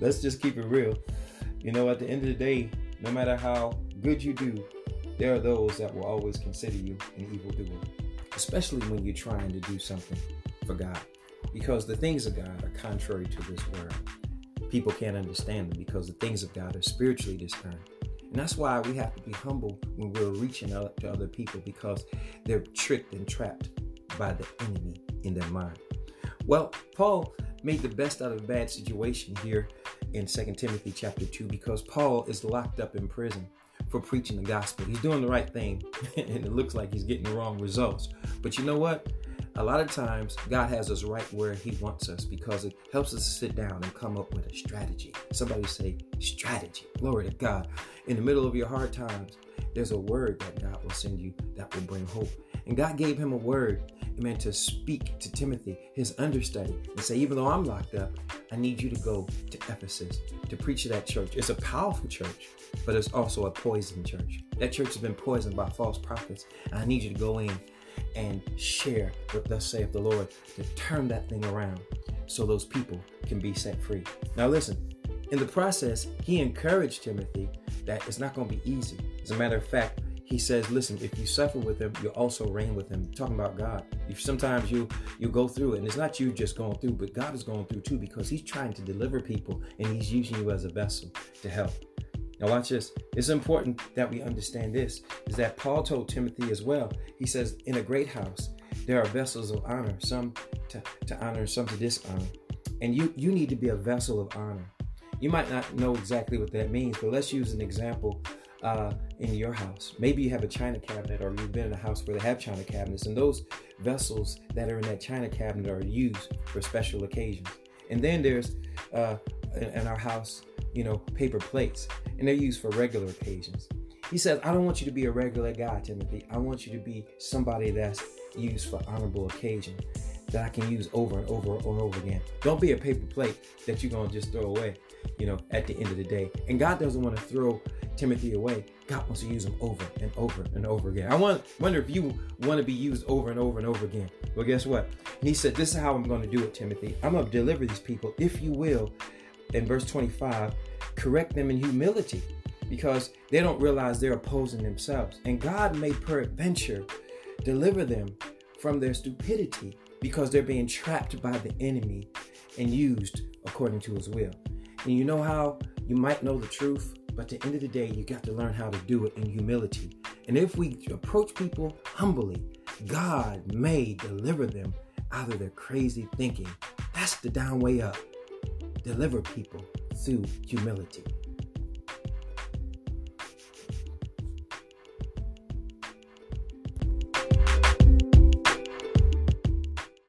let's just keep it real. You know, at the end of the day, no matter how good you do, there are those that will always consider you an evildoer, especially when you're trying to do something for God. Because the things of God are contrary to this world. People can't understand them because the things of God are spiritually discerned. And that's why we have to be humble when we're reaching out to other people because they're tricked and trapped by the enemy in their mind. Well, Paul made the best out of a bad situation here in 2 Timothy chapter 2 because Paul is locked up in prison for preaching the gospel. He's doing the right thing and it looks like he's getting the wrong results. But you know what? A lot of times, God has us right where He wants us because it helps us sit down and come up with a strategy. Somebody say, strategy. Glory to God. In the middle of your hard times, there's a word that God will send you that will bring hope. And God gave him a word, amen, to speak to Timothy, his understudy, and say, even though I'm locked up, I need you to go to Ephesus to preach to that church. It's a powerful church, but it's also a poison church. That church has been poisoned by false prophets. I need you to go in and share what thus saith the Lord to turn that thing around so those people can be set free. Now, listen, in the process, he encouraged Timothy that it's not going to be easy. As a matter of fact, he says, listen, if you suffer with him, you'll also reign with him. Talking about God. If sometimes you you go through it, and it's not you just going through, but God is going through too, because he's trying to deliver people and he's using you as a vessel to help. Now watch this. It's important that we understand this, is that Paul told Timothy as well. He says, in a great house, there are vessels of honor, some to, to honor some to dishonor. And you you need to be a vessel of honor. You might not know exactly what that means, but let's use an example uh, in your house. Maybe you have a china cabinet, or you've been in a house where they have china cabinets, and those vessels that are in that china cabinet are used for special occasions. And then there's uh, in our house, you know, paper plates, and they're used for regular occasions. He says, I don't want you to be a regular guy, Timothy. I want you to be somebody that's used for honorable occasion that I can use over and over and over again. Don't be a paper plate that you're going to just throw away, you know, at the end of the day. And God doesn't want to throw Timothy away. God wants to use him over and over and over again. I want, wonder if you want to be used over and over and over again. Well, guess what? He said, This is how I'm going to do it, Timothy. I'm going to deliver these people, if you will, in verse 25, correct them in humility because they don't realize they're opposing themselves. And God may peradventure deliver them from their stupidity because they're being trapped by the enemy and used according to his will. And you know how you might know the truth, but at the end of the day, you got to learn how to do it in humility. And if we approach people humbly, God may deliver them out of their crazy thinking. That's the down way up. Deliver people through humility.